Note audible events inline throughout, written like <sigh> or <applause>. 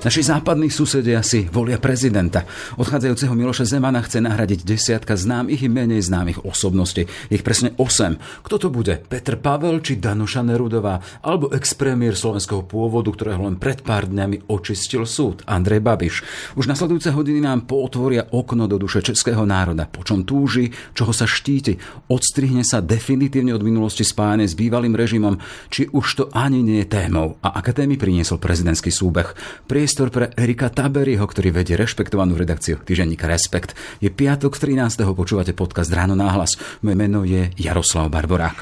Naši západní susedia si volia prezidenta. Odchádzajúceho Miloša Zemana chce nahradiť desiatka známych i menej známych osobností. Ich presne 8. Kto to bude? Petr Pavel či Danuša Nerudová? Alebo ex-premiér slovenského pôvodu, ktorého len pred pár dňami očistil súd, Andrej Babiš. Už nasledujúce hodiny nám pootvoria okno do duše českého národa. Po čom túži, čoho sa štíti. Odstrihne sa definitívne od minulosti spájane s bývalým režimom, či už to ani nie je témou. A aké témy priniesol prezidentský súbeh? Pries priestor pre Erika Taberiho, ktorý vedie rešpektovanú redakciu týždenníka Respekt. Je piatok 13. počúvate podcast Ráno náhlas. Moje meno je Jaroslav Barborák.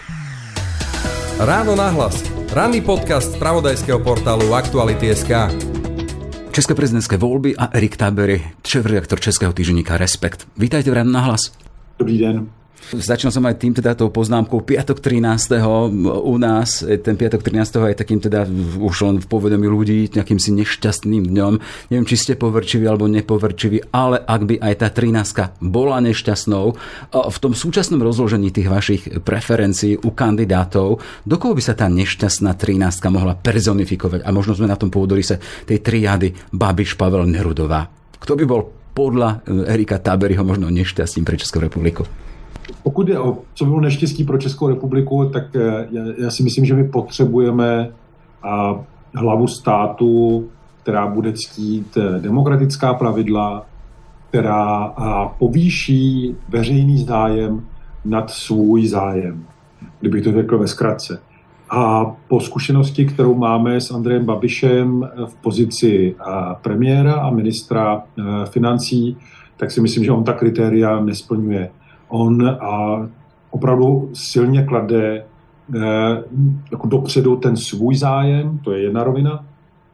Ráno náhlas. Ranný podcast z pravodajského portálu Aktuality.sk. České prezidentské voľby a Erik Tabery, šéf-redaktor Českého týždenníka Respekt. Vítajte v Ráno náhlas. Dobrý den. Začal som aj tým teda tou poznámkou piatok 13. u nás. Ten piatok 13. je takým teda už len v povedomí ľudí nejakým si nešťastným dňom. Neviem, či ste povrčiví alebo nepovrčiví, ale ak by aj tá 13. bola nešťastnou, v tom súčasnom rozložení tých vašich preferencií u kandidátov, do koho by sa tá nešťastná 13. mohla personifikovať? A možno sme na tom sa tej triády Babiš, Pavel, Nerudová. Kto by bol podľa Erika Taberyho možno nešťastím pre Českou republiku? Pokud je o co bylo neštěstí pro Českou republiku, tak eh, já, já si myslím, že my potřebujeme a, hlavu státu, která bude ctít eh, demokratická pravidla, která a, povýší veřejný zájem nad svůj zájem, kdybych to řekl ve zkratce. A po zkušenosti, kterou máme s Andrejem Babišem eh, v pozici premiéra a ministra financí, tak si myslím, že on ta kritéria nesplňuje on a opravdu silně klade eh, jako dopředu ten svůj zájem, to je jedna rovina.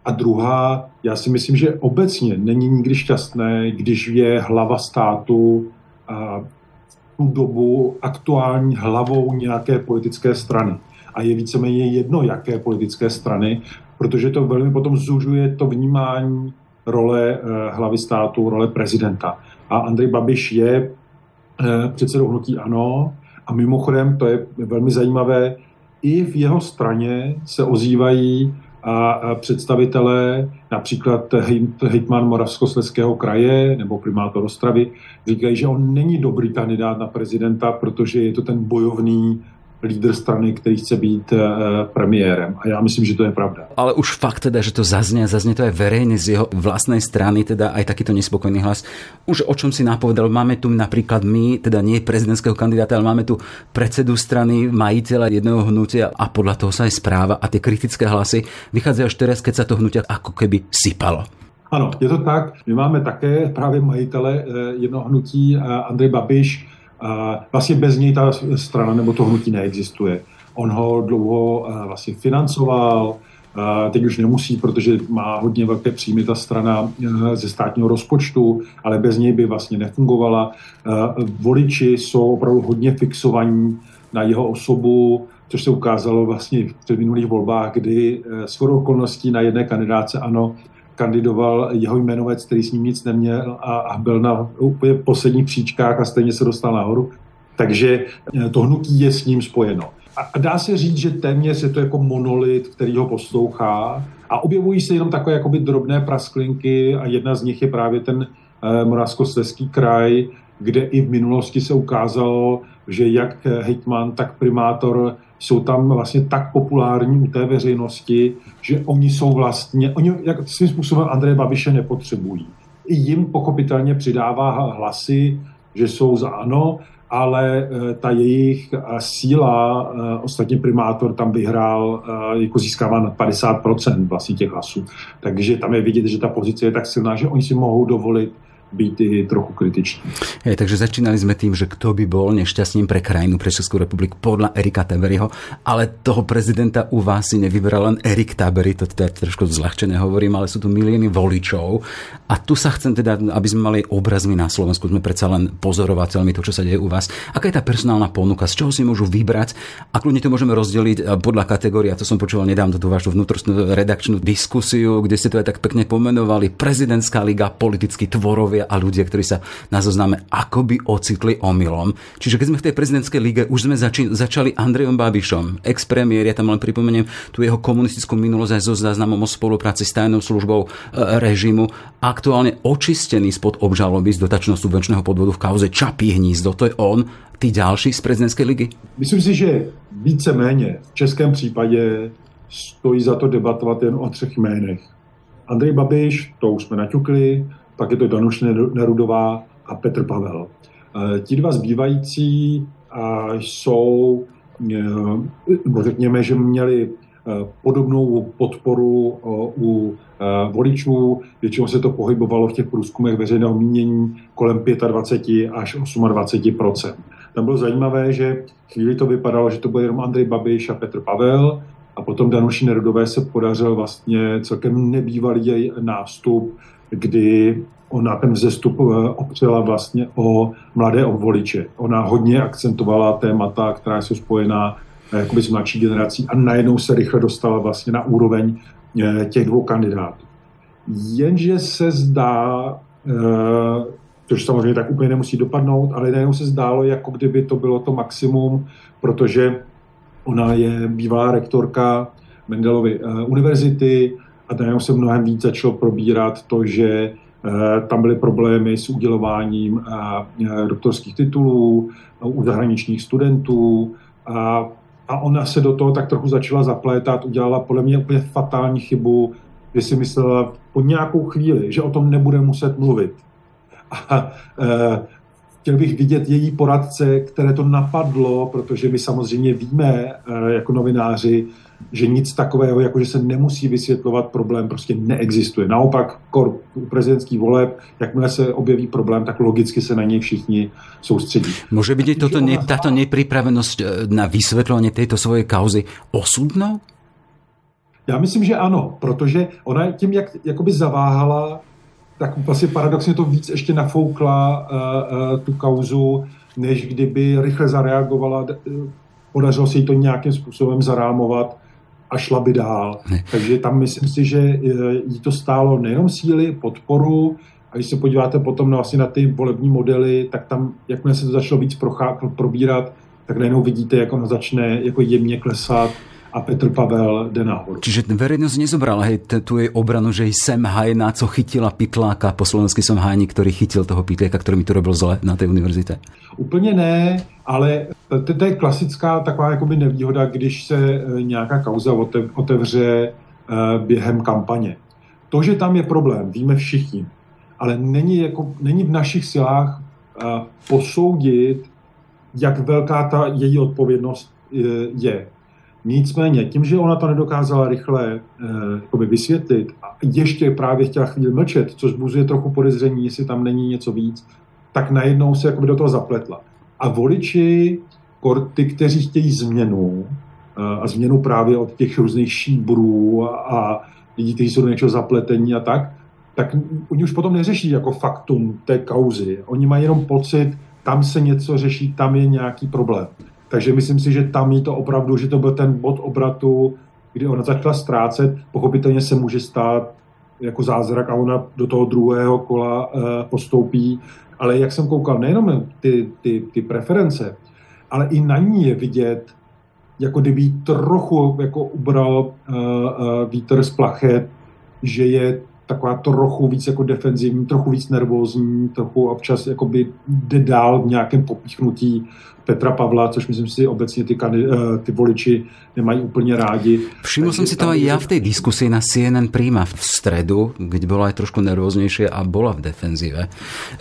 A druhá, já si myslím, že obecně není nikdy šťastné, když je hlava státu a v tu dobu aktuální hlavou nějaké politické strany. A je víceméně jedno, jaké politické strany, protože to velmi potom zužuje to vnímání role eh, hlavy státu, role prezidenta. A Andrej Babiš je předsedou hnutí ANO. A mimochodem, to je velmi zajímavé, i v jeho straně se ozývají a představitelé, například hejtman Moravskosleského kraje nebo primátor Ostravy, říkají, že on není dobrý kandidát na prezidenta, protože je to ten bojovný lídr strany, který chce být eh, premiérem. A já myslím, že to je pravda. Ale už fakt teda, že to zaznie, zaznie to aj verejne z jeho vlastnej strany, teda aj takýto nespokojný hlas. Už o čom si napovedal, máme tu napríklad my, teda nie prezidentského kandidáta, ale máme tu predsedu strany, majiteľa jedného hnutia a podľa toho sa aj správa a tie kritické hlasy vychádzajú až teraz, keď sa to hnutia ako keby sypalo. Ano, je to tak. My máme také právě majitele eh, jednoho hnutí, Andrej Babiš, vlastně bez něj ta strana nebo to hnutí neexistuje. On ho dlouho eh, vlastně financoval, eh, teď už nemusí, protože má hodně velké příjmy ta strana eh, ze státního rozpočtu, ale bez něj by vlastně nefungovala. Voliči jsou opravdu hodně fixovaní na jeho osobu, což se ukázalo vlastně v předminulých volbách, kdy shodou okolností na jedné kandidáce ano, kandidoval jeho jmenovec, který s ním nic neměl a, a byl na úplně posledních příčkách a stejně se dostal nahoru. Takže eh, to hnutí je s ním spojeno. A dá se říct, že téměř je to jako monolit, který ho poslouchá a objevují se jenom takové jakoby drobné prasklinky a jedna z nich je právě ten eh, Moravskoslezský kraj, kde i v minulosti se ukázalo, že jak hejtman, tak primátor jsou tam vlastně tak populární u té veřejnosti, že oni jsou vlastně, oni jak svým způsobem Andreje Babiše nepotřebují. I jim pochopitelně přidává hlasy, že jsou za ano, ale eh, ta jejich eh, síla, eh, ostatně primátor tam vyhrál, jako získává na 50% vlastně těch hlasů. Takže tam je vidět, že ta pozice je tak silná, že oni si mohou dovolit byť trochu kritičný. Hej, takže začínali sme tým, že kto by bol nešťastným pre krajinu, pre Českú republiku podľa Erika Taberyho, ale toho prezidenta u vás si nevyberal len Erik Tabery, to teda trošku zľahčené hovorím, ale sú tu milióny voličov. A tu sa chcem teda, aby sme mali obrazmi na Slovensku, sme predsa len pozorovateľmi to, čo sa deje u vás. Aká je tá personálna ponuka, z čoho si môžu vybrať a kľudne to môžeme rozdeliť eh, podľa kategórie. A to som počúval nedávno tú vašu vnútornú redakčnú diskusiu, kde ste to aj tak pekne pomenovali. Prezidentská liga, politickí tvorovia a ľudia, ktorí sa na zozname akoby ocitli omylom. Čiže keď sme v tej prezidentskej lige, už sme zači- začali Andrejom Babišom, ex-premiér, ja tam len pripomeniem tú jeho komunistickú minulosť aj so záznamom o spolupráci s tajnou službou e, režimu, aktuálne očistený spod obžaloby z dotačného subvenčného podvodu v kauze Čapí hnízdo. To je on, ty další z prezidentské ligy? Myslím si, že víceméně v českém případě stojí za to debatovat jen o třech jménech. Andrej Babiš, to už jsme naťukli, pak je to Danuš Nerudová a Petr Pavel. E, ti dva zbývající jsou, e, řekněme, že měli e, podobnou podporu u voličů. Většinou se to pohybovalo v těch průzkumech veřejného mínění kolem 25 až 28% Tam bylo zajímavé, že chvíli to vypadalo, že to byl jenom Andrej Babiš a Petr Pavel, a potom Danuši Nerudové se podařil vlastně celkem nebývalý nástup, kdy ona ten vzestup eh, opřela vlastně o mladé voliče. Ona hodně akcentovala témata, která jsou spojená eh, jakoby s mladší generací a najednou se rychle dostala vlastně na úroveň eh, těch dvou kandidátů. Jenže se zdá, což samozřejmě tak úplně nemusí dopadnout, ale najednou se zdálo, jako kdyby to bylo to maximum, protože Ona je bývalá rektorka Mendelovy univerzity a najednou se mnohem víc začalo probírat to, že uh, tam byly problémy s udělováním uh, doktorských titulů u zahraničních studentů a, a ona se do toho tak trochu začala zaplétat, udělala podle mě úplně fatální chybu, že si myslela po nějakou chvíli, že o tom nebude muset mluvit. A chtěl bych vidět její poradce, které to napadlo, protože my samozřejmě víme eh, jako novináři, že nic takového, jako že se nemusí vysvětlovat problém, prostě neexistuje. Naopak, kor u prezidentských voleb, jakmile se objeví problém, tak logicky se na něj všichni soustředí. Může být toto, ne, tato nepripravenost eh, na vysvětlení této svoje kauzy osudnou? Já myslím, že ano, protože ona tím, jak jakoby zaváhala tak vlastně paradoxně to víc ještě nafoukla uh, uh, tu kauzu, než kdyby rychle zareagovala, podařilo se jí to nějakým způsobem zarámovat a šla by dál. Ne. Takže tam myslím si, že eh, jí to stálo nejenom síly, podporu, a když se podíváte potom na, vlastně na ty volební modely, tak tam, jakmile se to začalo víc prochá, probírat, tak najednou vidíte, jak ono začne jako jemně klesat a Petr Pavel jde nahoru. Čiže verejnosť nezobrala hej, tu jej obranu, že sem hajná, co chytila pitláka, po slovensky som hajní, ktorý chytil toho pitláka, ktorý mi to robil zle na té univerzitě. Úplně ne, ale to, to je klasická taková jakoby nevýhoda, když se e, nějaká kauza otevře e, během kampaně. To, že tam je problém, víme všichni, ale není, jako, není v našich silách e, posoudit, jak velká ta její odpovědnost je. Nicméně, tím, že ona to nedokázala rychle eh, vysvětlit a ještě právě chtěla chvíli mlčet, což buzuje trochu podezření, jestli tam není něco víc, tak najednou se jakoby do toho zapletla. A voliči, ty, kteří chtějí změnu, eh, a změnu právě od těch různých šíbrů a, a lidí, kteří jsou do něčeho zapletení a tak, tak oni už potom neřeší jako faktum té kauzy. Oni mají jenom pocit, tam se něco řeší, tam je nějaký problém. Takže myslím si, že tam je to opravdu, že to byl ten bod obratu, kdy ona začala ztrácet. Pochopitelně se může stát jako zázrak a ona do toho druhého kola uh, postoupí. Ale jak jsem koukal, nejenom ty, ty, ty preference, ale i na ní je vidět, jako kdyby trochu jako ubral uh, uh, vítr z plachet, že je taková trochu víc jako defenzivní, trochu víc nervózní, trochu občas jakoby jde dál v nějakém popíchnutí Petra Pavla, což myslím si obecně ty, eh, ty voliči nemají úplně rádi. Všiml jsem si to aj ja v tej diskusii na CNN Prima v stredu, kde bola aj trošku nervóznejšie a bola v defenzíve.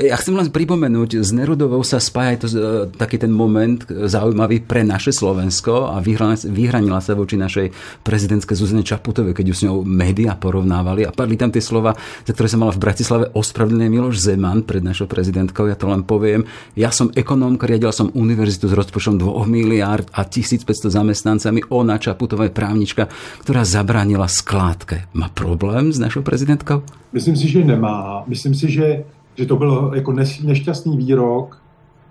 Ja chcem len pripomenúť, s Nerudovou sa spája to, eh, taký ten moment zaujímavý pre naše Slovensko a vyhranila sa voči našej prezidentske Zuzane Čaputovej, keď ju s ňou média porovnávali a padli tam tie slova, za ktoré sa mala v Bratislave ospravedlnený Miloš Zeman pred našou prezidentkou. Ja to len poviem. Ja som ekonómka, riadila som univerzitu univerzitu s rozpočtom 2 miliárd a 1500 zamestnancami. Ona, Čaputová je právnička, ktorá zabránila skládke. Má problém s našou prezidentkou? Myslím si, že nemá. Myslím si, že, že to byl jako nešťastný výrok.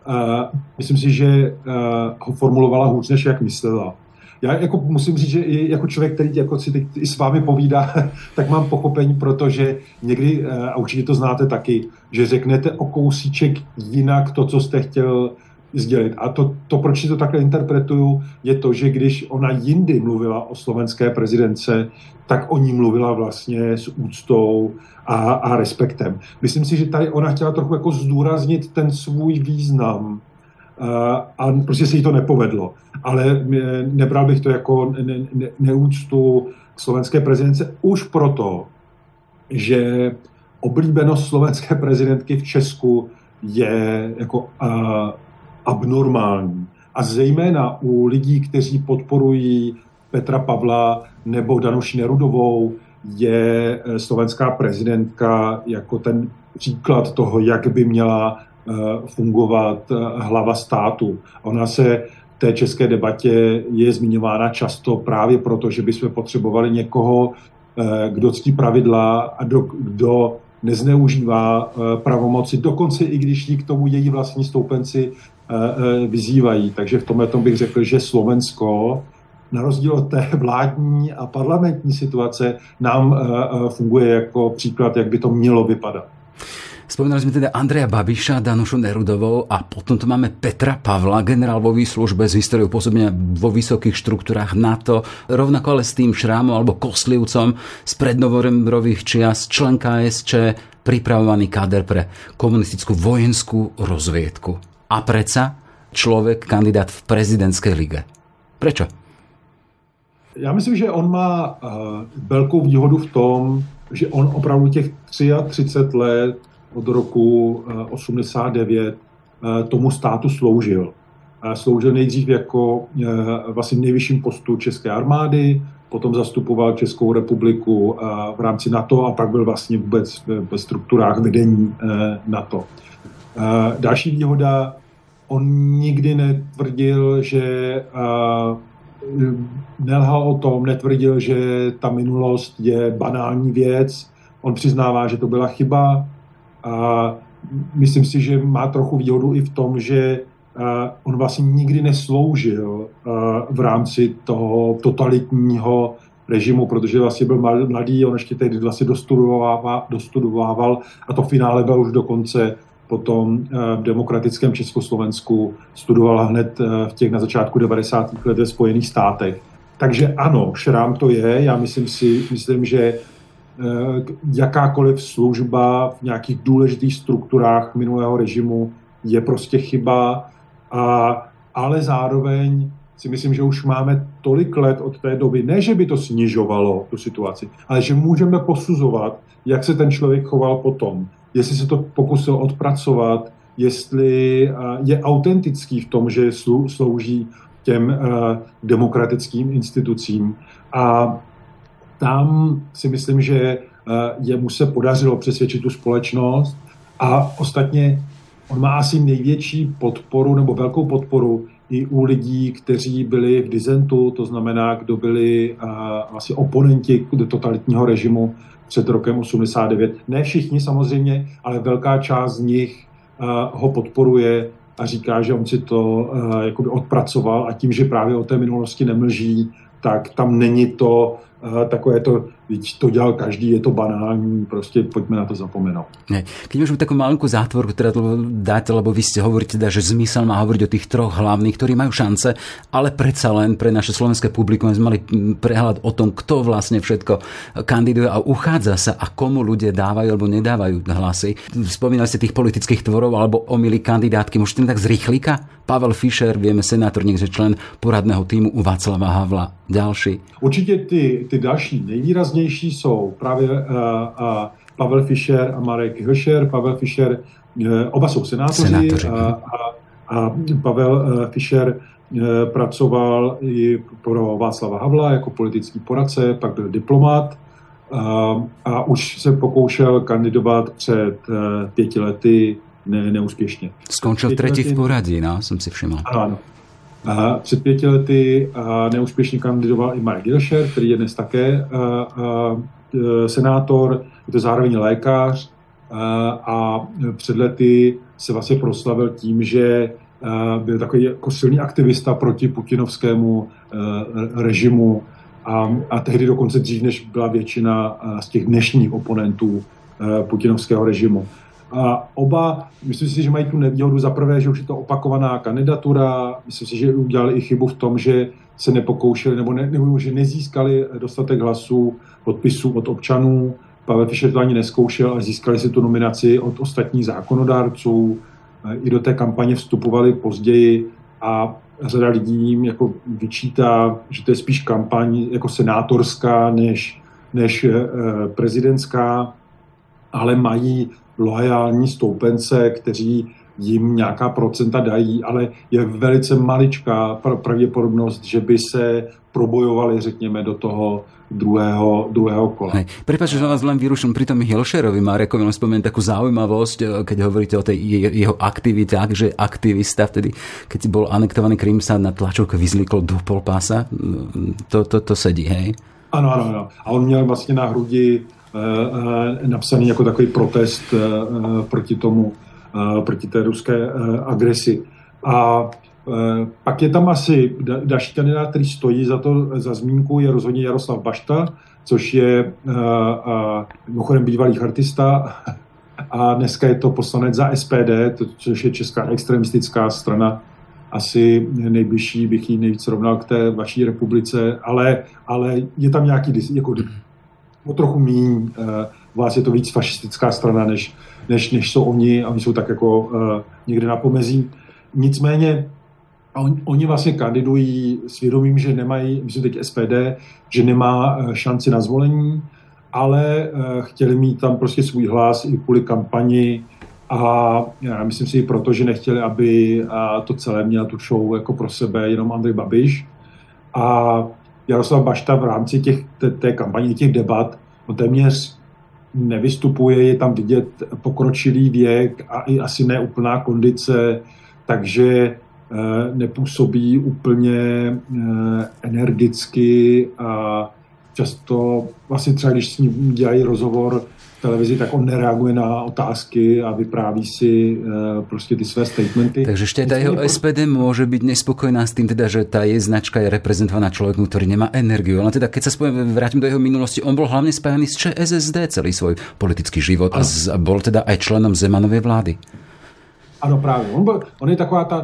Uh, myslím si, že uh, ho formulovala hůř, než jak myslela. já jako musím říct, že jako člověk, který jako si teď i s vámi povídá, <laughs> tak mám pochopení, protože někdy, eh, a určitě to znáte taky, že řeknete o kousíček jinak to, co jste chtěl sdělit. A to, to, proč si to takhle interpretuju, je to, že když ona jindy mluvila o slovenské prezidence, tak o ní mluvila vlastně s úctou a, a respektem. Myslím si, že tady ona chtěla trochu jako zdůraznit ten svůj význam a prostě se jí to nepovedlo. Ale nebral bych to jako ne, ne, neúctu k slovenské prezidence už proto, že oblíbenost slovenské prezidentky v Česku je jako uh, abnormální. A zejména u lidí, kteří podporují Petra Pavla nebo Danuši Nerudovou, je e, slovenská prezidentka jako ten příklad toho, jak by měla e, fungovat e, hlava státu. Ona se v té české debatě je zmiňována často právě proto, že bychom potřebovali někoho, kdo ctí pravidla a kdo, kdo nezneužívá pravomoci, dokonce i když jí k tomu její vlastní stoupenci vyzývají. Takže v tomhle bych řekl, že Slovensko na rozdíl od té vládní a parlamentní situace nám funguje jako příklad, jak by to mělo vypadat. Spomínali sme teda Andreja Babiša, Danušu Nerudovou a potom tu máme Petra Pavla, generál vo výslužbe s históriou pôsobenia vo vysokých štruktúrách NATO, rovnako ale s tým Šrámom alebo Koslivcom z prednovorembrových čias, člen KSČ, pripravovaný káder pre komunistickú vojenskú rozviedku. A predsa človek kandidát v prezidentskej lige. Prečo? Já myslím, že on má uh, velkou výhodu v tom, že on opravdu těch 33 let od roku uh, 89 uh, tomu státu sloužil. Uh, sloužil nejdřív jako uh, vlastně nejvyšším postu České armády, potom zastupoval Českou republiku uh, v rámci NATO a pak byl vlastně vůbec ve strukturách vedení uh, NATO. Uh, další výhoda, on nikdy netvrdil, že uh, nelhal o tom, netvrdil, že ta minulost je banální věc. On přiznává, že to byla chyba a myslím si, že má trochu výhodu i v tom, že on vlastně nikdy nesloužil v rámci toho totalitního režimu, protože vlastně byl mladý, on ještě tehdy vlastně dostudovával, dostudovával a to finále byl už dokonce potom eh, v demokratickém Československu, studovala hned eh, v těch na začátku 90. let ve Spojených státech. Takže ano, šrám to je. Já myslím si, myslím, že eh, jakákoliv služba v nějakých důležitých strukturách minulého režimu je prostě chyba, a, ale zároveň si myslím, že už máme tolik let od té doby, ne, že by to snižovalo tu situaci, ale že můžeme posuzovat, jak se ten člověk choval potom jestli se to pokusil odpracovat, jestli eh, je autentický v tom, že slouží těm eh, demokratickým institucím. A tam si myslím, že eh, jemu se podařilo přesvědčit tu společnost a ostatně on má asi největší podporu nebo velkou podporu i u lidí, kteří byli v dizentu, to znamená, kdo byli vlastně oponenti totalitního režimu před rokem 89. Ne všichni samozřejmě, ale velká část z nich uh, ho podporuje a říká, že on si to uh, jakoby odpracoval a tím, že právě o té minulosti nemlží, tak tam není to takové to to dělal každý, je to banální, prostě pojďme na to zapomenout. Ne. Keď môžeme takú malinkú zátvorku teda dáte, lebo vy ste hovoríte, teda, že zmysel má hovoriť o tých troch hlavných, ktorí majú šance, ale predsa len pre naše slovenské publikum sme mali prehľad o tom, kto vlastne všetko kandiduje a uchádza sa a komu ľudia dávajú alebo nedávajú hlasy. Spomínali ste tých politických tvorov alebo omily kandidátky, môžete tak z rýchlika? Pavel Fischer, vieme, senátor, niekde člen poradného týmu u Václava Havla. Ďalší. Určitě ty, ty další nejvýraznější jsou právě uh, uh, Pavel Fischer a Marek Hilšer. Pavel Fischer, uh, oba jsou senátoři, senátoři. A, a, a Pavel uh, Fischer uh, pracoval i pro Václava Havla jako politický poradce, pak byl diplomat uh, a už se pokoušel kandidovat před uh, pěti lety ne, neúspěšně. Skončil třetí v poradí, no, jsem si všiml. Ano. A před pěti lety neúspěšně kandidoval i Marek Hilšer, který je dnes také senátor, je to zároveň lékař a před lety se vlastně proslavil tím, že byl takový jako silný aktivista proti putinovskému režimu a, a tehdy dokonce dřív, než byla většina z těch dnešních oponentů putinovského režimu. A oba, myslím si, že mají tu nevýhodu za prvé, že už je to opakovaná kandidatura, myslím si, že udělali i chybu v tom, že se nepokoušeli nebo, ne, nebo že nezískali dostatek hlasů, podpisů od občanů. Pavel Fischer to ani neskoušel, ale získali si tu nominaci od ostatních zákonodárců. I do té kampaně vstupovali později a řada lidí jim jako vyčítá, že to je spíš kampaň jako senátorská než, než eh, prezidentská, ale mají loajální stoupence, kteří jim nějaká procenta dají, ale je velice maličká pravděpodobnost, že by se probojovali, řekněme, do toho druhého, druhého kola. Hej. Prepač, že vás len vyruším pri tom Hilšerovi, Marekovi, len spomeniem takú zaujímavosť, e, keď hovoríte o tej jeho aktivitách, že aktivista vtedy, keď bol anektovaný Krym, sa na tlačovke vyzlikol do polpása. To, to, to sedí, hej? Ano, ano, ano. A on měl vlastně na hrudi Eh, eh, napsaný jako takový protest eh, proti tomu, proti té ruské agresi. A pak je tam asi další kandidát, který stojí za to, za zmínku, je rozhodně Jaroslav Bašta, což je mimochodem bývalý artista <laughs> a dneska je to poslanec za SPD, což je česká extremistická strana, asi nejbližší bych ji nejvíc rovnal k té vaší republice, ale, ale je tam nějaký jako o trochu míň. Eh, vás je to víc fašistická strana, než, než, než jsou oni a oni jsou tak jako uh, někde na pomezí. Nicméně on, oni vlastně kandidují svědomím, že nemají, myslím teď SPD, že nemá eh, šanci na zvolení, ale chtěli mít tam prostě svůj hlas i kvůli kampani a já myslím si proto, že nechtěli, aby to celé měl tu show jako pro sebe jenom Andrej Babiš. A Jaroslav Bašta v rámci těch, té, té kampaně, těch debat, on téměř nevystupuje, je tam vidět pokročilý věk a i asi neúplná kondice, takže e, nepůsobí úplně e, energicky a často vlastně třeba, když s ním dělají rozhovor, televizi, tak on nereaguje na otázky a vypráví si uh, prostě ty své statementy. Takže ešte tá jeho SPD môže byť nespokojná s tým, teda, že tá jej značka je reprezentovaná človekom, ktorý nemá energiu. Ale teda, keď sa spojím, vrátim do jeho minulosti, on bol hlavne spájaný s ČSSD celý svoj politický život a, z, a bol teda aj členom Zemanovej vlády. Ano, právě. On, byl, on je taková ta,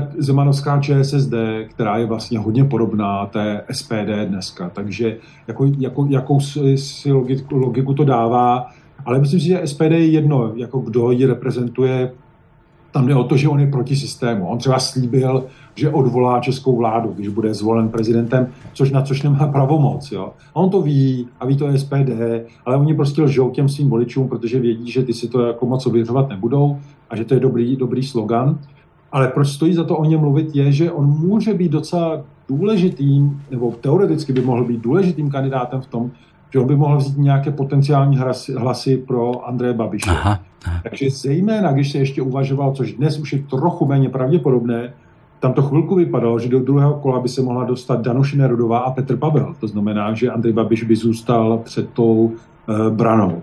ta zemanovská ČSSD, která je vlastně hodně podobná té SPD dneska. Takže jako, jako, jakou si, logiku, logiku to dává, ale myslím si, že SPD je jedno, jako kdo ji reprezentuje. Tam jde o to, že on je proti systému. On třeba slíbil, že odvolá českou vládu, když bude zvolen prezidentem, což na což nemá pravomoc. Jo. A on to ví a ví to SPD, ale oni prostě lžou těm svým voličům, protože vědí, že ty si to jako moc ověřovat nebudou a že to je dobrý, dobrý slogan. Ale proč stojí za to o něm mluvit, je, že on může být docela důležitým, nebo teoreticky by mohl být důležitým kandidátem v tom, že on by mohl vzít nějaké potenciální hlasy, hlasy pro Andreje Babiše. Aha, aha. Takže zejména, když se ještě uvažoval, což dnes už je trochu méně pravděpodobné, tam to chvilku vypadalo, že do druhého kola by se mohla dostat Danuše Nerudová a Petr Pavel. To znamená, že Andrej Babiš by zůstal před tou e, branou.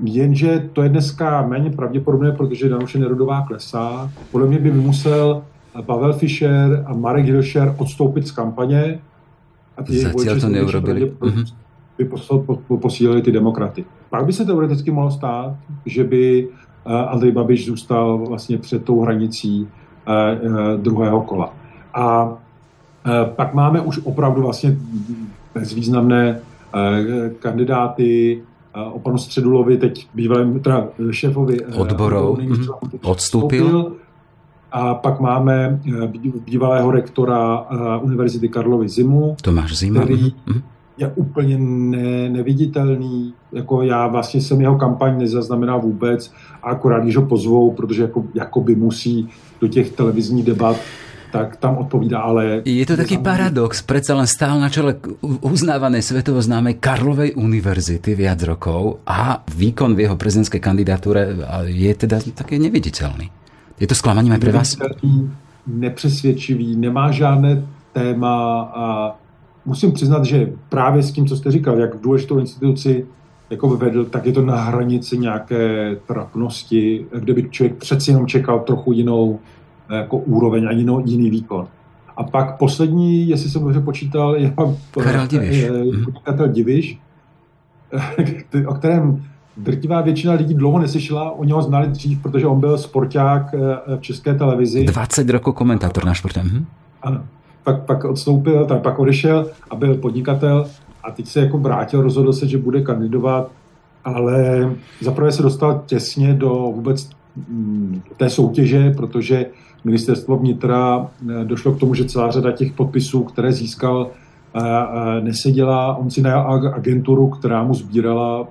Jenže to je dneska méně pravděpodobné, protože Danuše Nerudová klesá. Podle mě by musel Pavel Fischer a Marek Hilšer odstoupit z kampaně. A ty Zatiaľ to neurobili. Mhm by posílili ty demokraty. Pak by se teoreticky mohlo stát, že by eh, Andrej Babiš zůstal vlastně před tou hranicí eh, eh, druhého kola. A pak máme už opravdu vlastně bezvýznamné kandidáty, o panu Středulovi, teď bývalém teda šéfovi odborou mhm. odstoupil. A pak máme bývalého rektora Univerzity Karlovy Zimu, Tomáš Zima. který, mm je úplně ne, neviditelný. Jako já vlastně jsem jeho kampaň nezaznamenal vůbec, a akorát když ho pozvou, protože jako, jako by musí do těch televizních debat, tak tam odpovídá, ale... Je to taký paradox, predsa len stál na čele uznávanej svetovo známej Karlovej univerzity viac rokov a výkon v jeho prezidentskej kandidatúre je teda také neviditeľný. Je to sklamaním aj pre vás? Nepřesvědčivý, nemá žádné téma a musím přiznat, že právě s tím, co jste říkal, jak v důležitou instituci jako vedl, tak je to na hranici nějaké trapnosti, kde by člověk přeci jenom čekal trochu jinou, jako úroveň a jiný, jiný výkon. A pak poslední, jestli jsem dobře počítal, je Karel Diviš. podnikatel Diviš, <laughs> o kterém drtivá většina lidí dlouho neslyšela, o něho znali dřív, protože on byl sporták v české televizi. 20 rokov komentátor na športem. Hm? Ano. Pak, pak odstoupil, tak pak odešel a byl podnikatel a teď se jako vrátil, rozhodl se, že bude kandidovat, ale zaprvé se dostal těsně do vůbec mm, té soutěže, protože ministerstvo vnitra eh, došlo k tomu, že celá řada těch podpisů, které získal, eh, eh, neseděla. On si najal agenturu, která mu sbírala,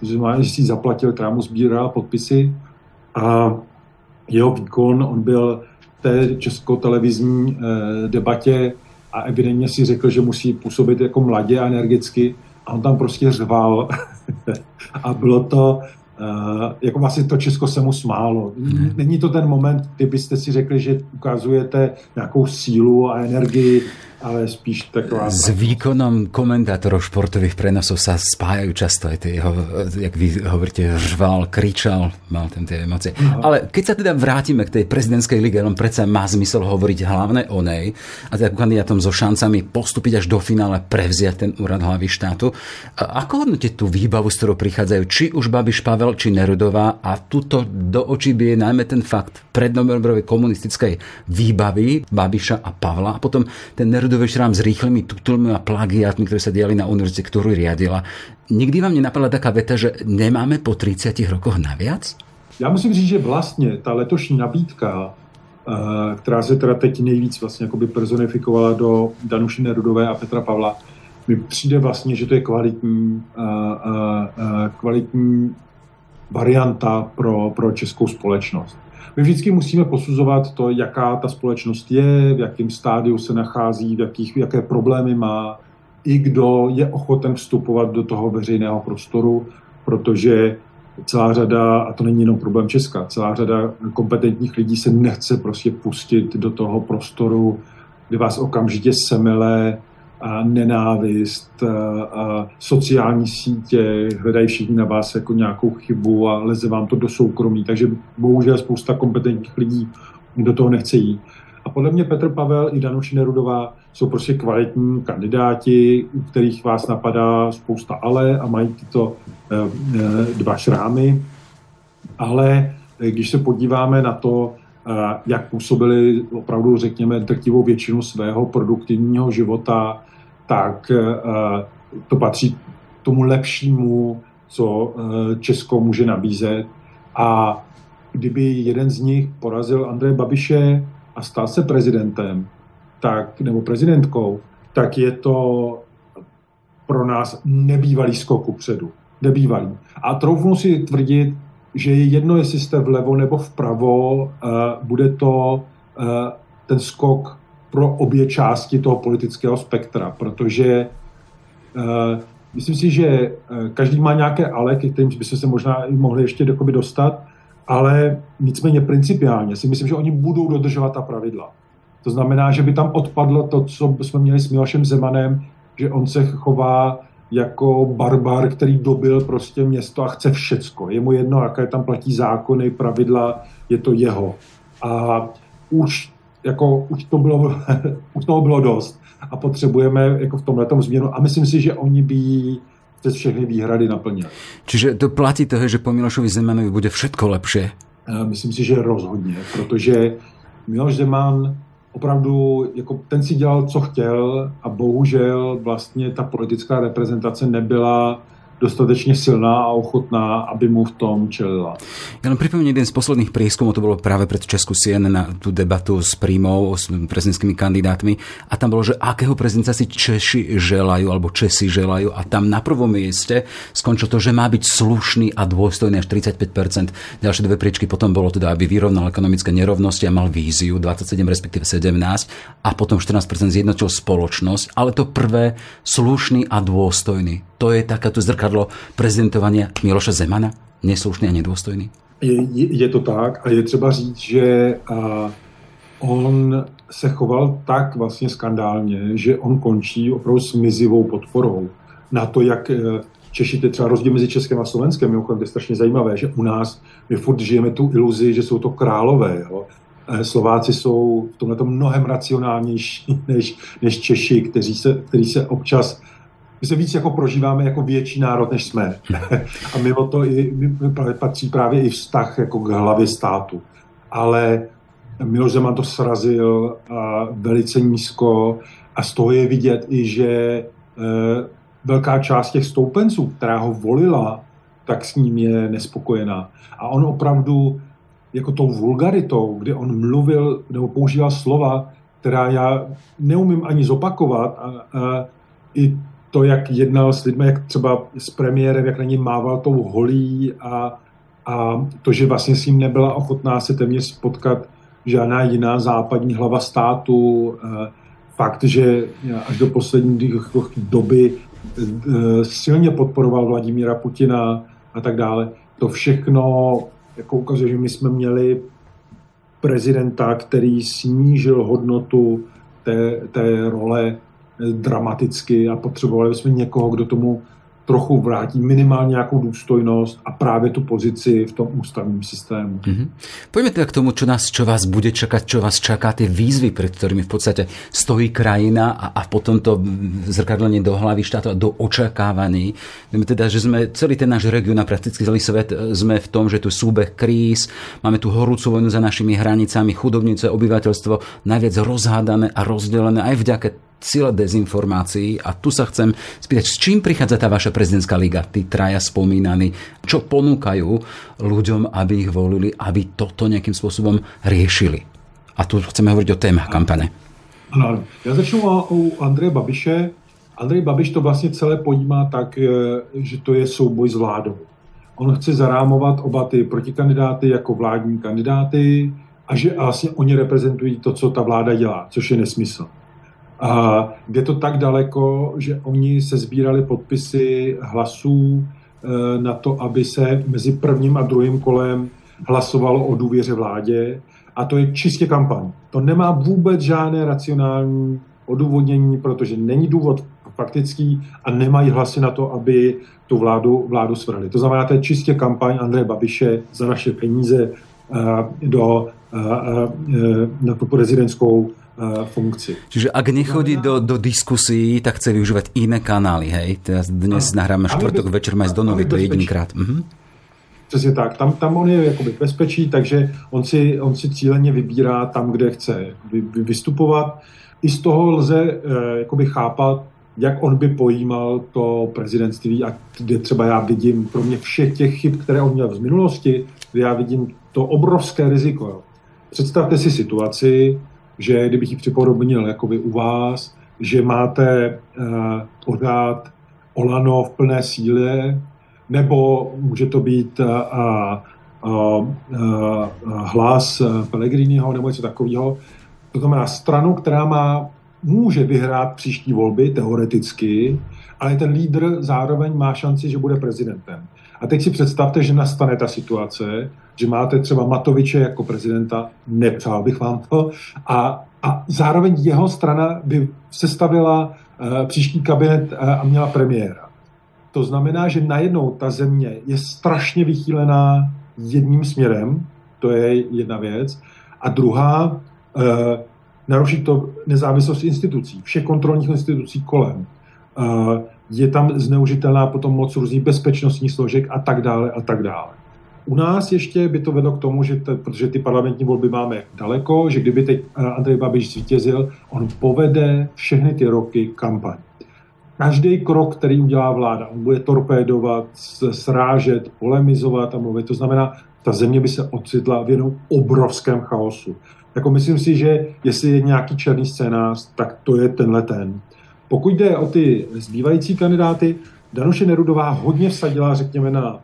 takže má, že si zaplatil, která mu sbírala podpisy. A jeho výkon, on byl v té česko-televizní debatě a evidentně si řekl, že musí působit jako mladě a energicky. A on tam prostě řval. <laughs> A bylo to, Uh, jako vlastně to Česko se mu smálo. Hmm. Není to ten moment, kdybyste si řekli, že ukazujete nějakou sílu a energii ale spíš taková... S výkonom komentátorov športových prenosov sa spájajú často aj tie jeho, jak vy hovoríte, žval, kričal, mal tam tie emócie. No. Ale keď sa teda vrátime k tej prezidentskej lige, on predsa má zmysel hovoriť hlavne o nej a teda kandidátom so šancami postúpiť až do finále, prevziať ten úrad hlavy štátu. A ako hodnotíte tú výbavu, s ktorou prichádzajú či už Babiš Pavel, či Nerudová a tuto do očí bije najmä ten fakt prednovembrovej komunistickej výbavy Babiša a Pavla a potom ten Nerudová Ľudovej s rýchlymi titulmi a plagiátmi, ktoré sa diali na univerzite, ktorú riadila. Nikdy vám nenapadla taká veta, že nemáme po 30 rokoch naviac? Já musím říct, že vlastně ta letošní nabídka, eh, která se teda teď nejvíc vlastně personifikovala do Danuši Nerudové a Petra Pavla, mi přijde vlastně, že to je kvalitní, eh, eh, kvalitní varianta pro, pro českou společnost. My vždycky musíme posuzovat to, jaká ta společnost je, v jakém stádiu se nachází, v jakých, jaké problémy má, i kdo je ochoten vstupovat do toho veřejného prostoru, protože celá řada, a to není jenom problém Česka, celá řada kompetentních lidí se nechce prostě pustit do toho prostoru, kde vás okamžitě semele a nenávist, a, sociální sítě, hledají všichni na vás jako nějakou chybu a leze vám to do soukromí. Takže bohužel spousta kompetentních lidí do toho nechce jít. A podle mě Petr Pavel i Danuši Nerudová jsou prostě kvalitní kandidáti, u kterých vás napadá spousta ale a mají tyto e, e, dva šrámy. Ale e, když se podíváme na to, jak působili opravdu, řekněme, drtivou většinu svého produktivního života tak eh, to patří tomu lepšímu, co eh, Česko může nabízet. A kdyby jeden z nich porazil Andreje Babiše a stal se prezidentem, tak, nebo prezidentkou, tak je to pro nás nebývalý skok předu. Nebývalý. A troufnu si tvrdit, že je jedno, jestli jste vlevo nebo vpravo, uh, bude to ten skok pro obě části toho politického spektra, protože uh, myslím si, že uh, každý má nějaké ale, ke kterým bychom se možná i mohli ještě dokoby dostat, ale nicméně principiálně si myslím, že oni budou dodržovat ta pravidla. To znamená, že by tam odpadlo to, co jsme měli s Milošem Zemanem, že on se chová jako barbar, který dobil prostě město a chce všecko. Je mu jedno, jaké tam platí zákony, pravidla, je to jeho. A už jako už, to bylo, <laughs> už toho bylo dost a potřebujeme jako v tomhle změnu a myslím si, že oni by přes všechny výhrady naplnili. Čiže to platí toho, že po Milošovi Zemanovi bude všetko lepší? Myslím si, že rozhodně, protože Miloš Zeman opravdu, jako ten si dělal, co chtěl a bohužel vlastně ta politická reprezentace nebyla dostatečne silná a ochotná, aby mu v tom čelila. Ja len pripomínam jeden z posledných prieskumov, to bolo práve pred Česku CNN na tú debatu s príjmou, s prezidentskými kandidátmi a tam bolo, že akého prezidenta si Češi želajú, alebo Česi želajú a tam na prvom mieste skončilo to, že má byť slušný a dôstojný až 35%. Ďalšie dve priečky potom bolo teda, aby vyrovnal ekonomické nerovnosti a mal víziu 27 respektíve 17 a potom 14% zjednotil spoločnosť, ale to prvé slušný a dôstojný. To je takáto zrka zrkadlo prezidentovania Miloše Zemana? Neslušný a nedôstojný? Je, je, je to tak a je třeba říct, že a, on se choval tak vlastně skandálně, že on končí opravdu s mizivou podporou na to, jak e, Češi, to třeba rozdíl mezi Českem a Slovenskem, mimochodem, je strašně zajímavé, že u nás my furt žijeme tu iluzi, že jsou to králové. Jo? Slováci jsou v tomhle mnohem racionálnější <laughs> než, než Češi, kteří se, kteří se občas my se víc jako prožíváme jako větší národ, než jsme. <laughs> A mimo to i, patří právě i vztah jako k hlavě státu. Ale Miloš Zeman to srazil a velice nízko a z toho je vidět i, že e, velká část těch stoupenců, která ho volila, tak s ním je nespokojená. A on opravdu jako tou vulgaritou, kdy on mluvil nebo používal slova, která já neumím ani zopakovat, a, a i to, jak jednal s lidmi, jak třeba s premiérem, jak na něm mával tou holí a, a to, že vlastně s ním nebyla ochotná se téměř spotkat žádná jiná západní hlava státu, fakt, že až do poslední doby e, silně podporoval Vladimíra Putina a tak dále. To všechno jako ukazuje, že my jsme měli prezidenta, který snížil hodnotu té, té role dramaticky a potřebovali jsme někoho, kdo tomu trochu vrátí minimálně nějakou důstojnost a právě tu pozici v tom ústavním systému. Mm-hmm. Poďme teda k tomu, čo nás, čo vás bude čakať, čo vás čaká, tie výzvy, pred ktorými v podstate stojí krajina a, a potom to zrkadlenie do hlavy štátu a do očakávaní. Vieme teda, že sme celý ten náš region a prakticky celý svet e, sme v tom, že tu súbeh kríz, máme tu horúcu vojnu za našimi hranicami, chudobnice, obyvateľstvo najviac rozhádané a rozdelené aj vďaka sile dezinformácií a tu sa chcem spýtať, s čím prichádza tá vaša prezidentská liga, tí traja spomínaní, čo ponúkajú ľuďom, aby ich volili, aby toto nejakým spôsobom riešili. A tu chceme hovoriť o témach kampane. Ano, já začnu u Andreje Babiše. Andrej Babiš to vlastně celé pojímá tak, e, že to je souboj s vládou. On chce zarámovat oba ty protikandidáty jako vládní kandidáty a že vlastně oni reprezentují to, co ta vláda dělá, což je nesmysl. A je to tak daleko, že oni se sbírali podpisy hlasů eh, na to, aby se mezi prvním a druhým kolem hlasovalo o důvěře vládě. A to je čistě kampaň. To nemá vůbec žádné racionální odůvodnění, protože není důvod faktický a nemají hlasy na to, aby tu vládu, vládu svrhli. To znamená, to je čistě kampaň Andreje Babiše za naše peníze eh, do, eh, na tu prezidentskou funkci. Čiže ak nechodí do, do diskusí, tak chce využívať iné kanály, hej? Teraz dnes a, nahráme štvrtok večer, mají do nový, to je jedinkrát. Mhm. Přesně tak. Tam, tam on je jakoby bezpečí, takže on si, on si cíleně vybírá tam, kde chce vy, vy, vystupovat. I z toho lze eh, jakoby chápat, jak on by pojímal to prezidentství a kde třeba já vidím, kromě všech těch chyb, které on měl z minulosti, kde já vidím to obrovské riziko. Představte si situaci, že kdybych ji připodobnil jakoby u vás, že máte uh, pořád Olano v plné síle, nebo může to být uh, uh, uh, hlas Pellegriniho nebo něco takového. To znamená stranu, která má, může vyhrát příští volby teoreticky, ale ten lídr zároveň má šanci, že bude prezidentem. A teď si představte, že nastane ta situace, že máte třeba Matoviče jako prezidenta, nepřál bych vám to, a, a zároveň jeho strana by sestavila uh, příští kabinet uh, a měla premiéra. To znamená, že najednou ta země je strašně vychýlená jedním směrem, to je jedna věc, a druhá, uh, naruší to nezávislost institucí, všech kontrolních institucí kolem. Uh, je tam zneužitelná potom moc různých bezpečnostních složek a tak dále a tak dále. U nás ještě by to vedlo k tomu, že to, protože ty parlamentní volby máme daleko, že kdyby teď eh, Andrej Babiš zvítězil, on povede všechny ty roky kampaň. Každý krok, který udělá vláda, on bude torpédovat, srážet, polemizovat a mluvit. To znamená, ta země by se ocitla v jenom obrovském chaosu. Jako myslím si, že jestli je nějaký černý scénář, tak to je tenhle ten. Pokud jde o ty zbývající kandidáty, Danuše Nerudová hodně vsadila, řekněme, na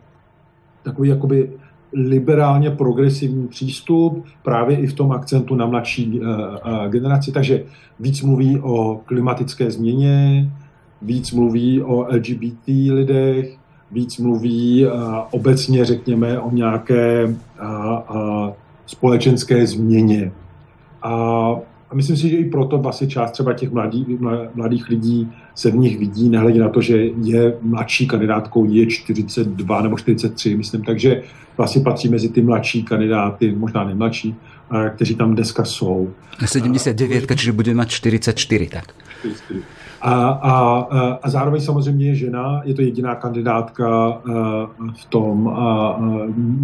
takový jakoby liberálně progresivní přístup, právě i v tom akcentu na mladší uh, uh, generaci. Takže víc mluví o klimatické změně, víc mluví o LGBT lidech, víc mluví uh, obecně, řekněme, o nějaké společenské změně. A a myslím si, že i proto vlastně část třeba těch mladých, mladých lidí se v nich vidí, nehledě na to, že je mladší kandidátkou, je 42 nebo 43, myslím, takže vlastně patří mezi ty mladší kandidáty, možná nejmladší, kteří tam dneska jsou. 79, čiže bude mít 44, tak. 44. A, a, a zároveň samozřejmě je žena, je to jediná kandidátka v tom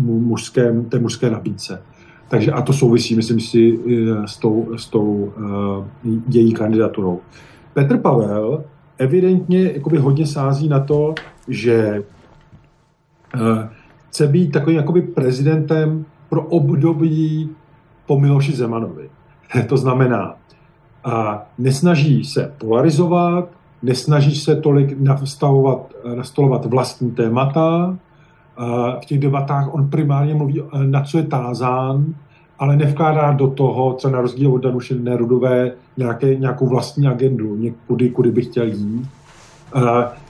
mužském, té mužské nabídce. Takže a to souvisí, myslím si, s tou, s tou uh, její kandidaturou. Petr Pavel evidentně jakoby hodně sází na to, že uh, chce být takovým jakoby prezidentem pro období po Miloši Zemanovi. <laughs> to znamená, a nesnaží se polarizovat, nesnaží se tolik nastavovat, nastolovat vlastní témata, v těch debatách on primárně mluví, eh, na co je tázán, ale nevkládá do toho, co na rozdíl od Danuše Nerudové, nějaké, nějakou vlastní agendu, někudy, kudy by chtěl jít.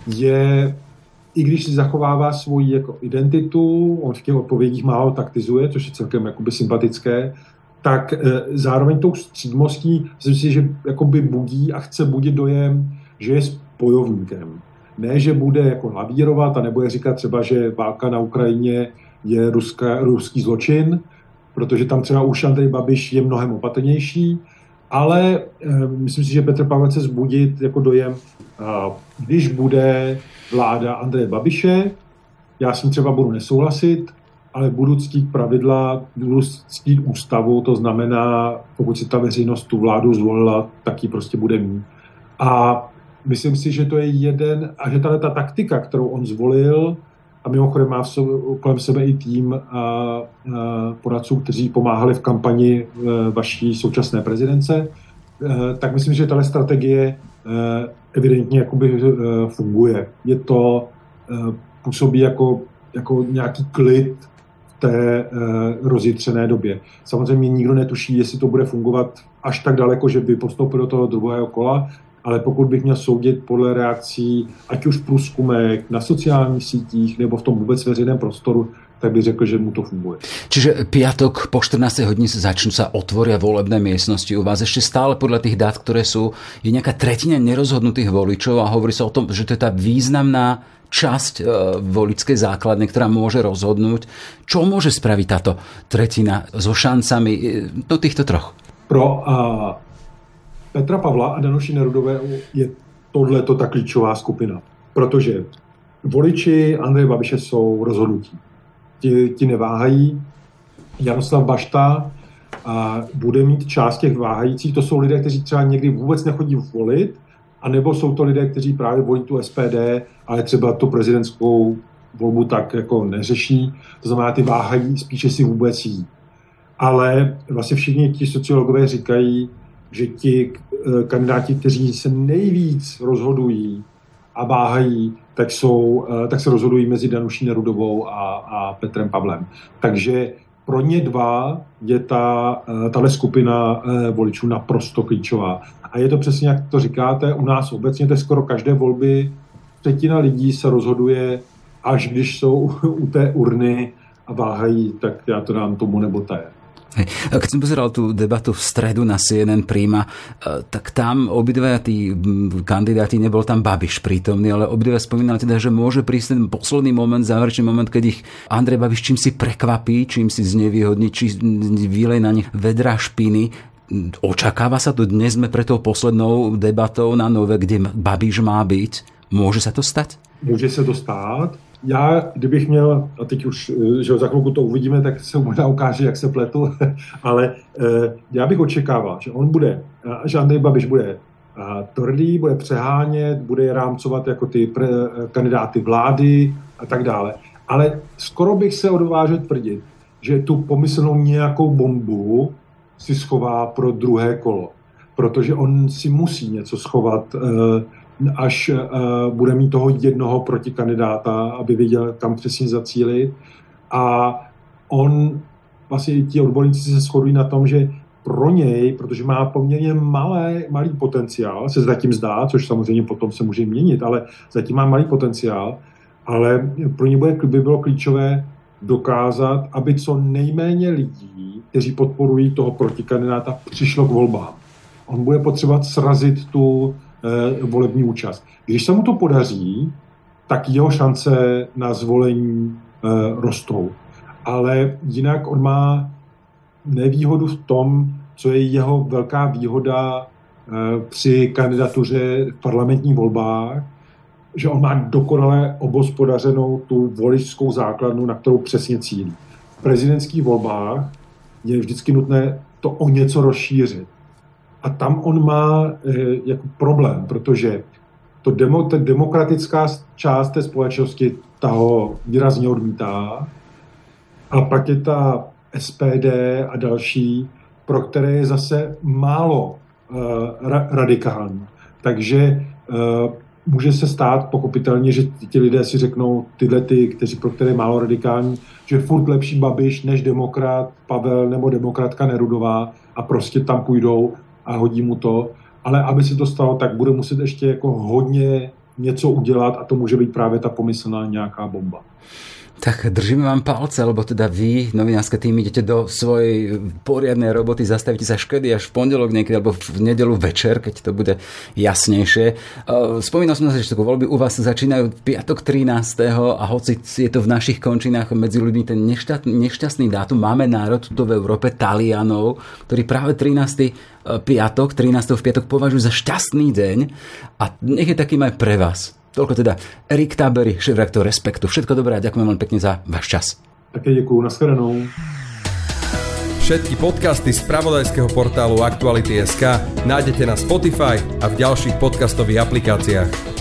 Je, i když si zachovává svoji jako identitu, on v těch odpovědích málo taktizuje, což je celkem jakoby sympatické, tak zároveň tou střídmostí myslím si, že jakoby budí a chce budit dojem, že je spojovníkem. Ne, že bude jako lavírovat a nebude říkat třeba, že válka na Ukrajině je ruská, ruský zločin, protože tam třeba už Andrej Babiš je mnohem opatrnější, ale e, myslím si, že Petr Pavel chce zbudit jako dojem, a, když bude vláda Andreje Babiše, já s ním třeba budu nesouhlasit, ale budu ctít pravidla, budu ctít ústavu, to znamená, pokud si ta veřejnost tu vládu zvolila, tak ji prostě bude mít. A myslím si, že to je jeden, a že tahle ta taktika, kterou on zvolil, a mimochodem má v sobě, kolem sebe i tým a, a poradců, kteří pomáhali v kampani e, vaší současné prezidence, e, tak myslím, že tahle strategie e, evidentně jakoby funguje. Je to, působí jako, jako nějaký klid v té rozjitřené době. Samozřejmě nikdo netuší, jestli to bude fungovat až tak daleko, že by postoupil do toho druhého kola, ale pokud bych měl soudit podle reakcí, ať už v průzkumech, na sociálních sítích nebo v tom vůbec veřejném prostoru, tak bych řekl, že mu to funguje. Čiže piatok po 14. hodině se začnú sa otvoria volebné miestnosti. U vás ešte stále podľa tých dát, ktoré sú, je nejaká tretina nerozhodnutých voličov a hovorí sa o tom, že to je tá významná časť e, volickej základne, ktorá môže rozhodnúť. Čo môže spraviť táto tretina so šancami e, do týchto troch? Pro uh, Petra Pavla a Danoši Nerudové je tohle to ta klíčová skupina. Protože voliči Andreje Babiše jsou rozhodnutí. Ti, ti neváhají. Jaroslav Bašta a bude mít část těch váhajících. To jsou lidé, kteří třeba někdy vůbec nechodí volit, anebo jsou to lidé, kteří právě volí tu SPD, ale třeba tu prezidentskou volbu tak jako neřeší. To znamená, ty váhají, spíše si vůbec jí. Ale vlastně všichni ti sociologové říkají, že ti eh, kandidáti, kteří se nejvíc rozhodují a váhají, tak, jsou, eh, tak se rozhodují mezi Danuší Nerudovou a, a Petrem Pavlem. Takže pro ně dva je ta, eh, tahle skupina voličů naprosto klíčová. A je to přesně, jak to říkáte, u nás obecně, to je skoro každé volby, třetina lidí se rozhoduje, až když jsou <laughs> u té urny a váhají, tak já to dám tomu nebo té. Keď som pozeral tú debatu v stredu na CNN Prima, e, tak tam obidva tí kandidáti, nebol tam Babiš prítomný, ale obidva spomínali teda, že môže prísť ten posledný moment, záverečný moment, keď ich Andrej Babiš čím si prekvapí, čím si znevýhodní, či vylej na nich vedra špiny, Očakáva sa to, dnes sme pre tou poslednou debatou na Nové, kde Babiš má byť. Může se to stať? Může se to stát já, kdybych měl, a teď už, eh, že za chvilku to uvidíme, tak se možná ukáže, jak se pletu, <laughs> ale eh, já bych očekával, že on bude, že Andrej Babiš bude tvrdý, bude přehánět, bude je rámcovat jako ty pre, kandidáty vlády a tak dále. Ale skoro bych se odvážel tvrdit, že tu pomyslnou nějakou bombu si schová pro druhé kolo. Protože on si musí něco schovat eh, až uh, bude mít toho jednoho protikandidáta, aby věděl, kam přesně zacílit. A on, vlastně ti odborníci se shodují na tom, že pro něj, protože má poměrně malé, malý potenciál, se zatím zdá, což samozřejmě potom se může měnit, ale zatím má malý potenciál, ale pro ně bude, by bylo klíčové dokázat, aby co nejméně lidí, kteří podporují toho protikandidáta, přišlo k volbám. on bude potřebovat srazit tu volební účast. Když se mu to podaří, tak jeho šance na zvolení e, rostou. Ale jinak on má nevýhodu v tom, co je jeho velká výhoda e, při kandidatuře v parlamentních volbách, že on má dokonale obospodařenou tu voličskou základnu, na kterou přesně cílí. V prezidentských volbách je vždycky nutné to o něco rozšířit. A tam on má e, jako problém, protože to demo, ta demokratická část té společnosti ta ho výrazně odmítá. A pak je ta SPD a další, pro které je zase málo uh, ra- radikální. Takže uh, může se stát pochopitelně, že ti lidé si řeknou, tyhle ty, kteří pro které je málo radikální, že je furt lepší Babiš než demokrat Pavel nebo demokratka Nerudová a prostě tam půjdou a hodí mu to. Ale aby se to stalo, tak bude muset ještě jako hodně něco udělat a to může být právě ta pomyslná nějaká bomba. Tak držíme vám palce, lebo teda vy, novinárske tým, idete do svojej poriadnej roboty, zastavíte sa škedy až v pondelok niekedy, alebo v nedelu večer, keď to bude jasnejšie. Spomínal som na začiatku, voľby u vás začínajú piatok 13. a hoci je to v našich končinách medzi ľuďmi ten nešťastný dátum, máme národ tu v Európe, Talianov, ktorí práve 13 piatok, 13. v piatok považujú za šťastný deň a nech je takým aj pre vás. Toľko teda Erik Tabery, šéf Respektu. Všetko dobré a ďakujem veľmi pekne za váš čas. Také děkuju, nashledanou. Všetky podcasty z pravodajského portálu Aktuality.sk nájdete na Spotify a v ďalších podcastových aplikáciách.